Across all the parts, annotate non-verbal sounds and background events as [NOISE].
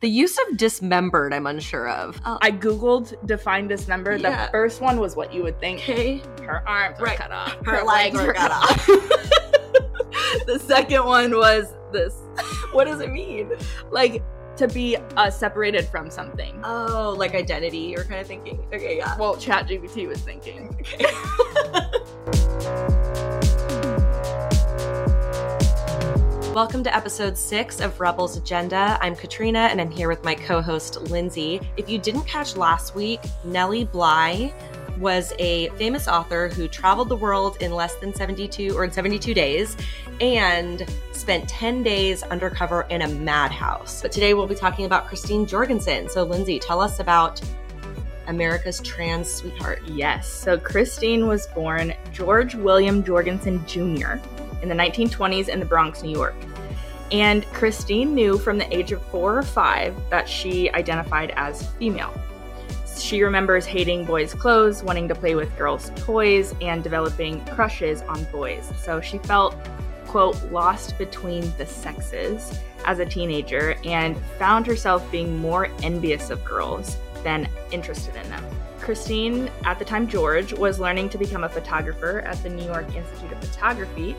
The use of dismembered, I'm unsure of. Uh, I googled define dismember. Yeah. The first one was what you would think. Okay. Her arms right. cut off. Her, her legs, legs were cut off. [LAUGHS] the second one was this. [LAUGHS] What does it mean? Like to be uh, separated from something. Oh, like identity, you're kind of thinking. Okay, yeah. Well, ChatGPT was thinking. Okay. [LAUGHS] Welcome to episode six of Rebels Agenda. I'm Katrina and I'm here with my co host, Lindsey. If you didn't catch last week, Nellie Bly was a famous author who traveled the world in less than 72 or in 72 days and spent 10 days undercover in a madhouse. But today we'll be talking about Christine Jorgensen. So, Lindsey, tell us about America's trans sweetheart. Yes. So, Christine was born George William Jorgensen Jr. in the 1920s in the Bronx, New York. And Christine knew from the age of four or five that she identified as female. She remembers hating boys' clothes, wanting to play with girls' toys, and developing crushes on boys. So she felt, quote, lost between the sexes as a teenager and found herself being more envious of girls than interested in them. Christine, at the time George, was learning to become a photographer at the New York Institute of Photography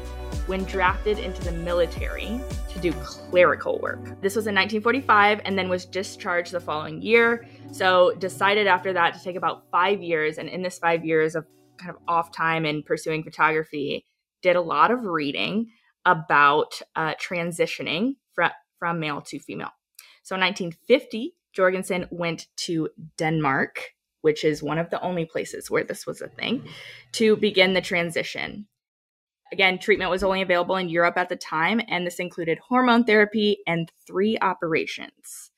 when drafted into the military to do clerical work. This was in 1945 and then was discharged the following year. So, decided after that to take about five years. And in this five years of kind of off time and pursuing photography, did a lot of reading about uh, transitioning from, from male to female. So, in 1950, Jorgensen went to Denmark which is one of the only places where this was a thing, to begin the transition. Again, treatment was only available in Europe at the time, and this included hormone therapy and three operations.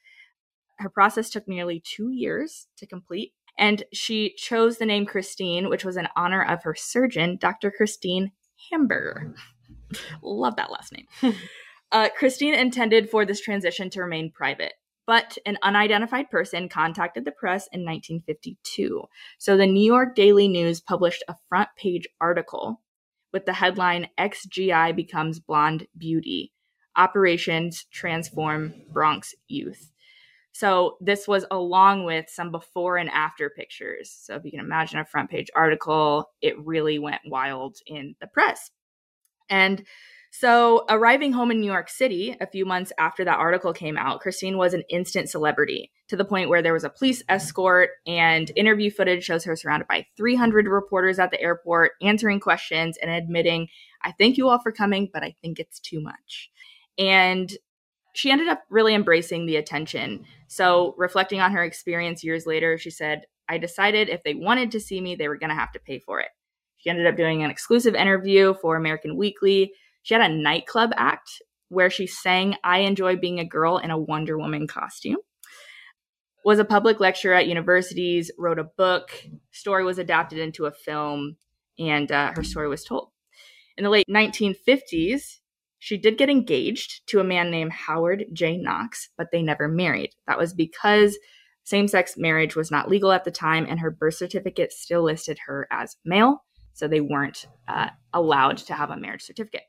Her process took nearly two years to complete, and she chose the name Christine, which was in honor of her surgeon, Dr. Christine Hamburger. Love that last name. [LAUGHS] uh, Christine intended for this transition to remain private. But an unidentified person contacted the press in 1952. So the New York Daily News published a front page article with the headline XGI Becomes Blonde Beauty Operations Transform Bronx Youth. So this was along with some before and after pictures. So if you can imagine a front page article, it really went wild in the press. And so, arriving home in New York City a few months after that article came out, Christine was an instant celebrity to the point where there was a police escort, and interview footage shows her surrounded by 300 reporters at the airport answering questions and admitting, I thank you all for coming, but I think it's too much. And she ended up really embracing the attention. So, reflecting on her experience years later, she said, I decided if they wanted to see me, they were going to have to pay for it. She ended up doing an exclusive interview for American Weekly she had a nightclub act where she sang I Enjoy Being a Girl in a Wonder Woman costume. Was a public lecturer at universities, wrote a book, story was adapted into a film, and uh, her story was told. In the late 1950s, she did get engaged to a man named Howard J. Knox, but they never married. That was because same sex marriage was not legal at the time, and her birth certificate still listed her as male, so they weren't uh, allowed to have a marriage certificate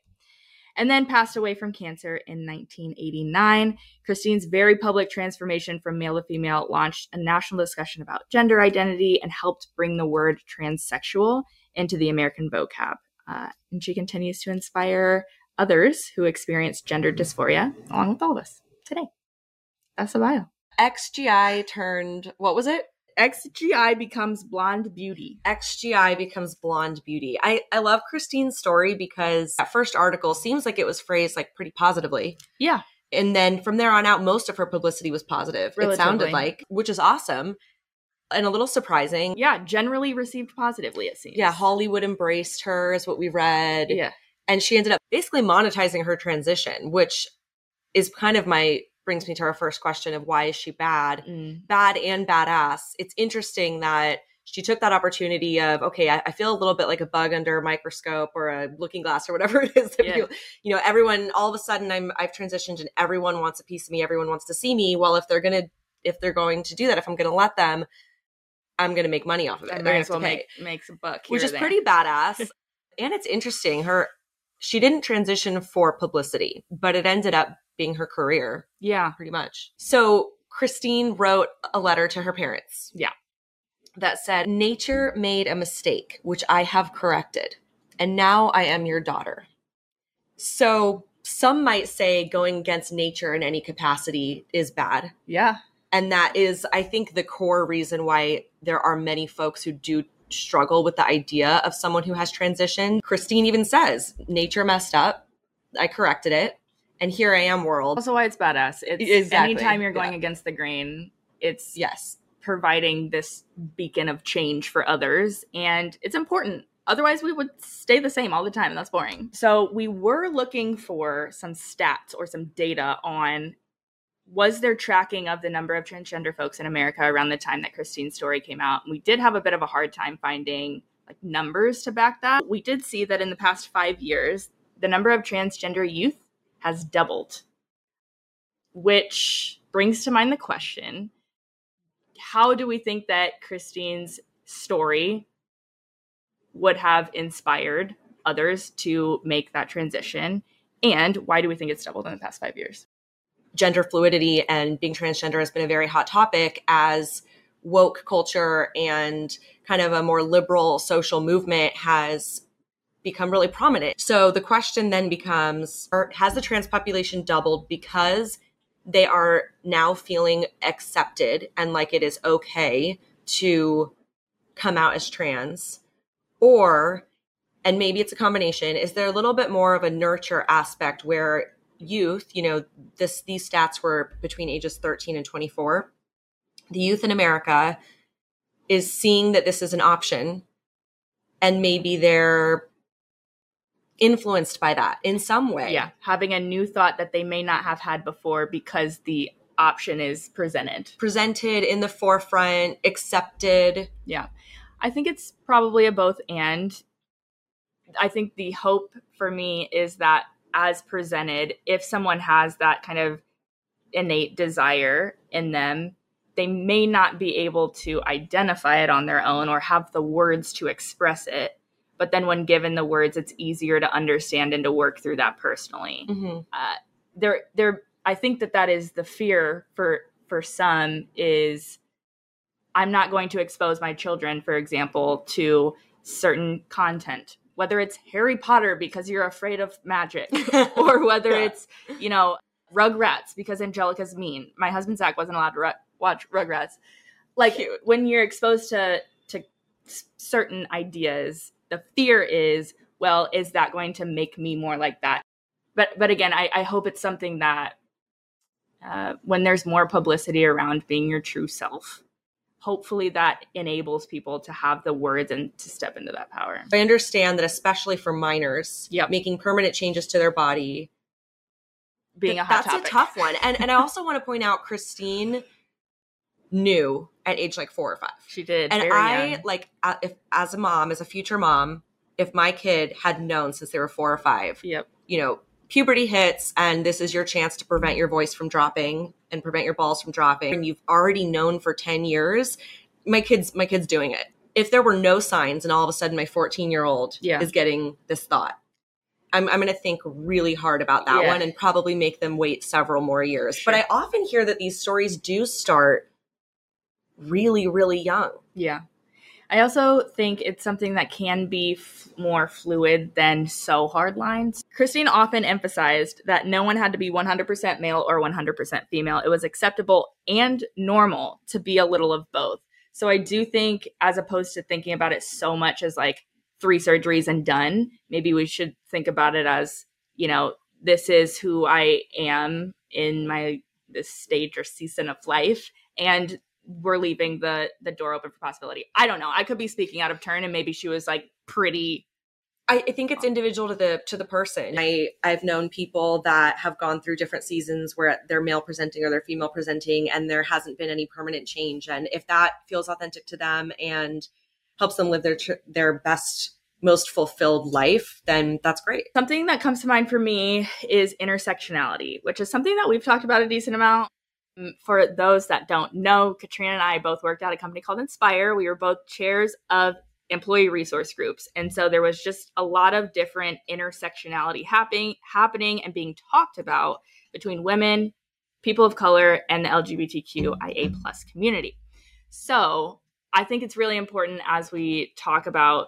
and then passed away from cancer in 1989. Christine's very public transformation from male to female launched a national discussion about gender identity and helped bring the word transsexual into the American vocab. Uh, and she continues to inspire others who experience gender dysphoria, along with all of us today. That's the bio. XGI turned, what was it? XGI becomes blonde beauty. XGI becomes blonde beauty. I, I love Christine's story because that first article seems like it was phrased like pretty positively. Yeah. And then from there on out, most of her publicity was positive. Relatively. It sounded like, which is awesome and a little surprising. Yeah, generally received positively, it seems. Yeah, Hollywood embraced her, is what we read. Yeah. And she ended up basically monetizing her transition, which is kind of my brings me to our first question of why is she bad? Mm. Bad and badass. It's interesting that she took that opportunity of okay I, I, feel a little bit like a bug under a microscope or a looking glass or whatever [LAUGHS] it is yeah. you, you know everyone all of a sudden i'm i've transitioned and everyone wants a piece of me everyone wants to see me well if they're gonna if they're going to do that if i'm gonna let them i'm gonna make money off of it they're might as well make makes a buck which is there. pretty [LAUGHS] badass and it's interesting her she didn't transition for publicity but it ended up being her career. Yeah. Pretty much. So Christine wrote a letter to her parents. Yeah. That said, Nature made a mistake, which I have corrected, and now I am your daughter. So some might say going against nature in any capacity is bad. Yeah. And that is, I think, the core reason why there are many folks who do struggle with the idea of someone who has transitioned. Christine even says, nature messed up. I corrected it. And here I am, world. Also, why it's badass. It's Exactly. anytime you're going Yeah. against the grain, it's Yes. providing this beacon of change for others. And it's important. Otherwise, we would stay the same all the time, and that's boring. So, we were looking for some stats or some data on was there tracking of the number of transgender folks in America around the time that Christine's story came out? We did have a bit of a hard time finding like numbers to back that. We did see that in the past five years, the number of transgender youth has doubled, which brings to mind the question how do we think that Christine's story would have inspired others to make that transition? And why do we think it's doubled in the past five years? Gender fluidity and being transgender has been a very hot topic as woke culture and kind of a more liberal social movement has become really prominent. So the question then becomes Has the trans population doubled because they are now feeling accepted and like it is okay to come out as trans? Or, and maybe it's a combination, is there a little bit more of a nurture aspect where youth, you know, this these stats were between ages 13 and 24. The youth in America is seeing that this is an option and maybe they're influenced by that in some way. Yeah, having a new thought that they may not have had before because the option is presented. Presented in the forefront, accepted. Yeah. I think it's probably a both and. I think the hope for me is that as presented, if someone has that kind of innate desire in them, they may not be able to identify it on their own or have the words to express it. But then when given the words, it's easier to understand and to work through that personally Mm-hmm. uh, there there i think that that is the fear for for some is i'm not going to expose my children for example to certain content whether it's harry potter because you're afraid of magic [LAUGHS] or whether Yeah. it's you know rugrats because angelica's mean my husband zach wasn't allowed to ru- watch rugrats like Cute. when you're exposed to to certain ideas the fear is well is that going to make me more like that but but again i, I hope it's something that uh, when there's more publicity around being your true self hopefully that enables people to have the words and to step into that power I understand that especially for minors, Yep. making permanent changes to their body being Th- a hot that's topic. a tough one. And and I also want to point out Christine knew at age like four or five. she did And I young. like if as a mom, as a future mom, if my kid had known since they were four or five, yep you know, puberty hits and this is your chance to prevent your voice from dropping and prevent your balls from dropping, and you've already known for 10 years, my kids my kid's doing it. If there were no signs and all of a sudden my 14 year old Yeah. is getting this thought, I'm, I'm going to think really hard about that Yeah. one and probably make them wait several more years. But I often hear that these stories do start really, really young. Yeah. I also think it's something that can be f- more fluid than so hard lines. Christine often emphasized that no one had to be 100% male or 100% female. It was acceptable and normal to be a little of both. So I do think, as opposed to thinking about it so much as like three surgeries and done, maybe we should think about it as, you know, this is who I am in my this stage or season of life. And we're leaving the the door open for possibility. I don't know. I could be speaking out of turn, and maybe she was like pretty. I, I think it's individual to the to the person. I I've known people that have gone through different seasons where they're male presenting or they're female presenting, and there hasn't been any permanent change. And if that feels authentic to them and helps them live their tr- their best, most fulfilled life, then that's great. Something that comes to mind for me is intersectionality, which is something that we've talked about a decent amount. For those that don't know, Katrina and I both worked at a company called Inspire. We were both chairs of employee resource groups, and so there was just a lot of different intersectionality happening, happening, and being talked about between women, people of color, and the LGBTQIA plus community. So I think it's really important as we talk about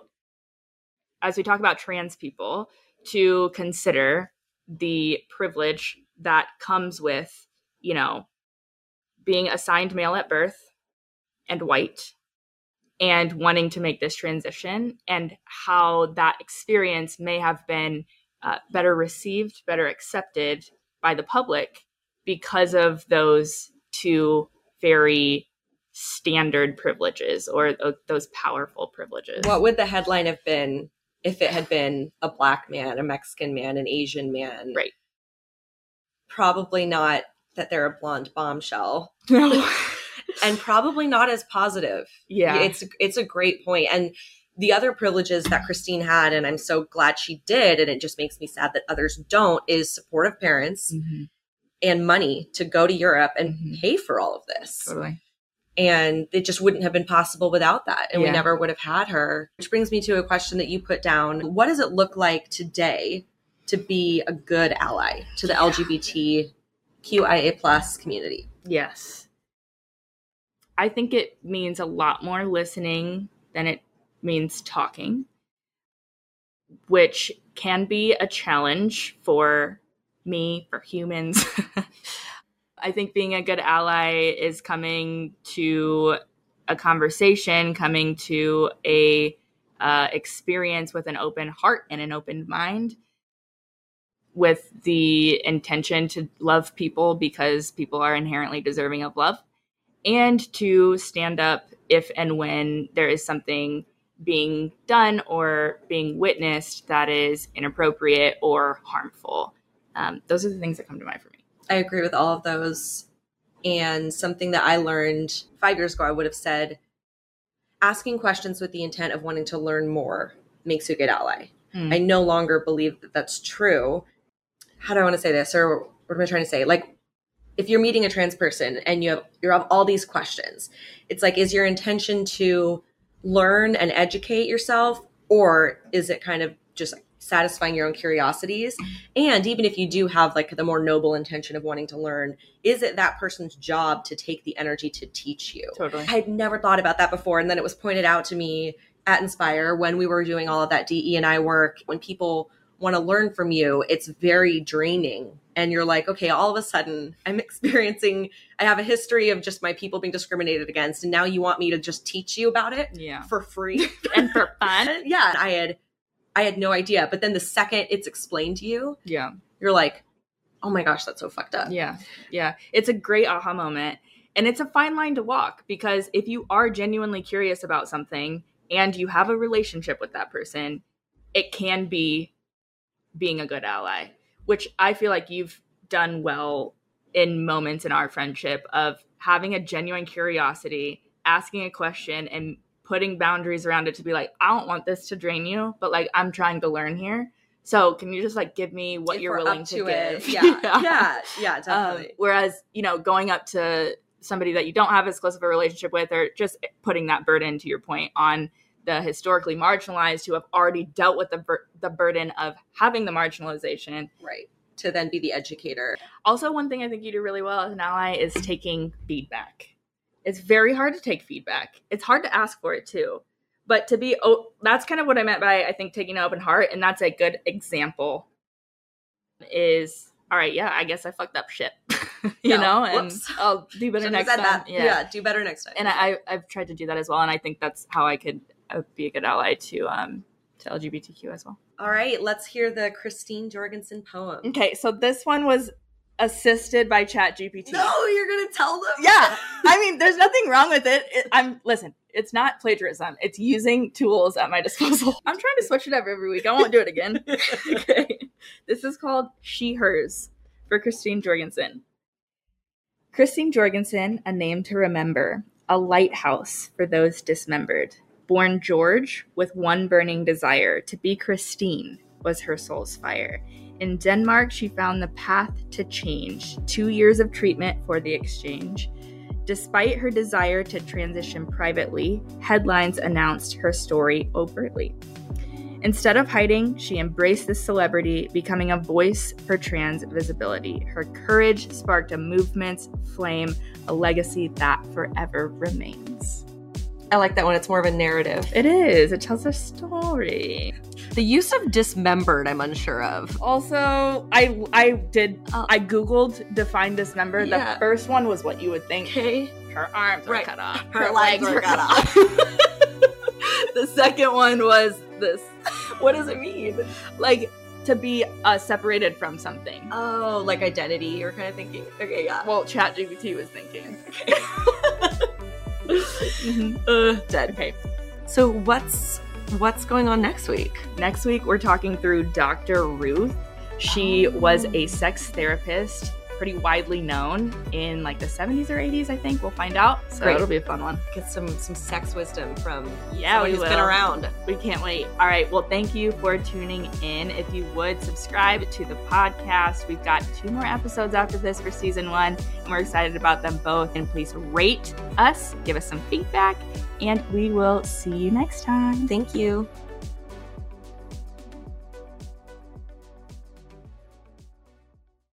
as we talk about trans people to consider the privilege that comes with, you know, being assigned male at birth and white and wanting to make this transition and how that experience may have been uh, better received, better accepted by the public because of those two very standard privileges or those powerful privileges. What would the headline have been if it had been a black man, a Mexican man, an Asian man? Right. Probably not that they're a blonde bombshell. [LAUGHS] No. and probably not as positive. Yeah. It's it's a great point. And the other privileges that Christine had, and I'm so glad she did, and it just makes me sad that others don't, is supportive parents mm-hmm. and money to go to Europe and mm-hmm. pay for all of this. Totally. And it just wouldn't have been possible without that. And yeah. we never would have had her. Which brings me to a question that you put down. What does it look like today to be a good ally to the yeah. LGBTQIA plus community? Yes. I think it means a lot more listening than it means talking, which can be a challenge for me, for humans. [LAUGHS] I think being a good ally is coming to a conversation, coming to a uh, experience with an open heart and an open mind, with the intention to love people because people are inherently deserving of love, and to stand up if and when there is something being done or being witnessed that is inappropriate or harmful. Um, those are the things that come to mind for me. I agree with all of those. And something that I learned five years ago, I would have said asking questions with the intent of wanting to learn more makes you a good ally. Hmm. I no longer believe that that's true. How do I want to say this? Or what am I trying to say? Like, if you're meeting a trans person and you have you have all these questions, it's like, is your intention to learn and educate yourself, or is it kind of just satisfying your own curiosities and even if you do have like the more noble intention of wanting to learn is it that person's job to take the energy to teach you totally i had never thought about that before and then it was pointed out to me at inspire when we were doing all of that de and i work when people want to learn from you it's very draining and you're like okay all of a sudden i'm [LAUGHS] experiencing i have a history of just my people being discriminated against and now you want me to just teach you about it yeah for free [LAUGHS] and for fun [LAUGHS] yeah i had I had no idea. But then the second it's explained to you, yeah, you're like, oh my gosh, that's so fucked up. Yeah, yeah. It's a great aha moment. And it's a fine line to walk because if you are genuinely curious about something and you have a relationship with that person, it can be being a good ally, which I feel like you've done well in moments in our friendship of having a genuine curiosity, asking a question, and putting boundaries around it to be like, I don't want this to drain you, but like I'm trying to learn here. So can you just like give me what if you're willing to, to give? Yeah. [LAUGHS] yeah. yeah. Yeah, um, definitely. Um, whereas, you know, going up to somebody that you don't have as close of a relationship with or just putting that burden to your point on the historically marginalized who have already dealt with the bur- the burden of having the marginalization. Right. To then be the educator. Also, one thing I think you do really well as an ally is taking feedback it's very hard to take feedback. It's hard to ask for it too. But to be oh, that's kind of what I meant by I think taking an open heart and that's a good example is all right, yeah, I guess I fucked up shit. [LAUGHS] you yeah, know, and whoops. I'll do better next time. Yeah. yeah. do better next time. And I I've tried to do that as well and I think that's how I could be a good ally to um to LGBTQ as well. All right, let's hear the Christine Jorgensen poem. Okay, so this one was assisted by chat gpt no you're gonna tell them yeah i mean there's nothing wrong with it. it. i'm listen it's not plagiarism it's using tools at my disposal [LAUGHS] i'm trying to switch it up every week i won't do it again [LAUGHS] okay this is called she hers for christine jorgensen christine jorgensen a name to remember a lighthouse for those dismembered born george with one burning desire to be christine was her soul's fire in Denmark, she found the path to change, two years of treatment for the exchange. Despite her desire to transition privately, headlines announced her story overtly. Instead of hiding, she embraced this celebrity, becoming a voice for trans visibility. Her courage sparked a movement, flame, a legacy that forever remains. I like that one. It's more of a narrative. It is. It tells a story. The use of dismembered, I'm unsure of. Also, I I did uh, I googled define dismember. Yeah. The first one was what you would think. Okay. Her arms right. were cut off. Her, her legs, legs, were cut off. [LAUGHS] the second one was this. What does it mean? Like to be uh, separated from something. Oh, like identity. You're kind of thinking. Okay, yeah. Well, ChatGPT was thinking. Okay. [LAUGHS] mm-hmm. uh, dead. Okay. So what's what's going on next week? Next week we're talking through Dr. Ruth. She oh. was a sex therapist pretty widely known in like the 70s or 80s, I think. We'll find out. So Great. it'll be a fun one. Get some some sex wisdom from yeah, who's will. been around. We can't wait. All right. Well, thank you for tuning in. If you would subscribe to the podcast, we've got two more episodes after this for season one, and we're excited about them both. And please rate us, give us some feedback, and we will see you next time. Thank you.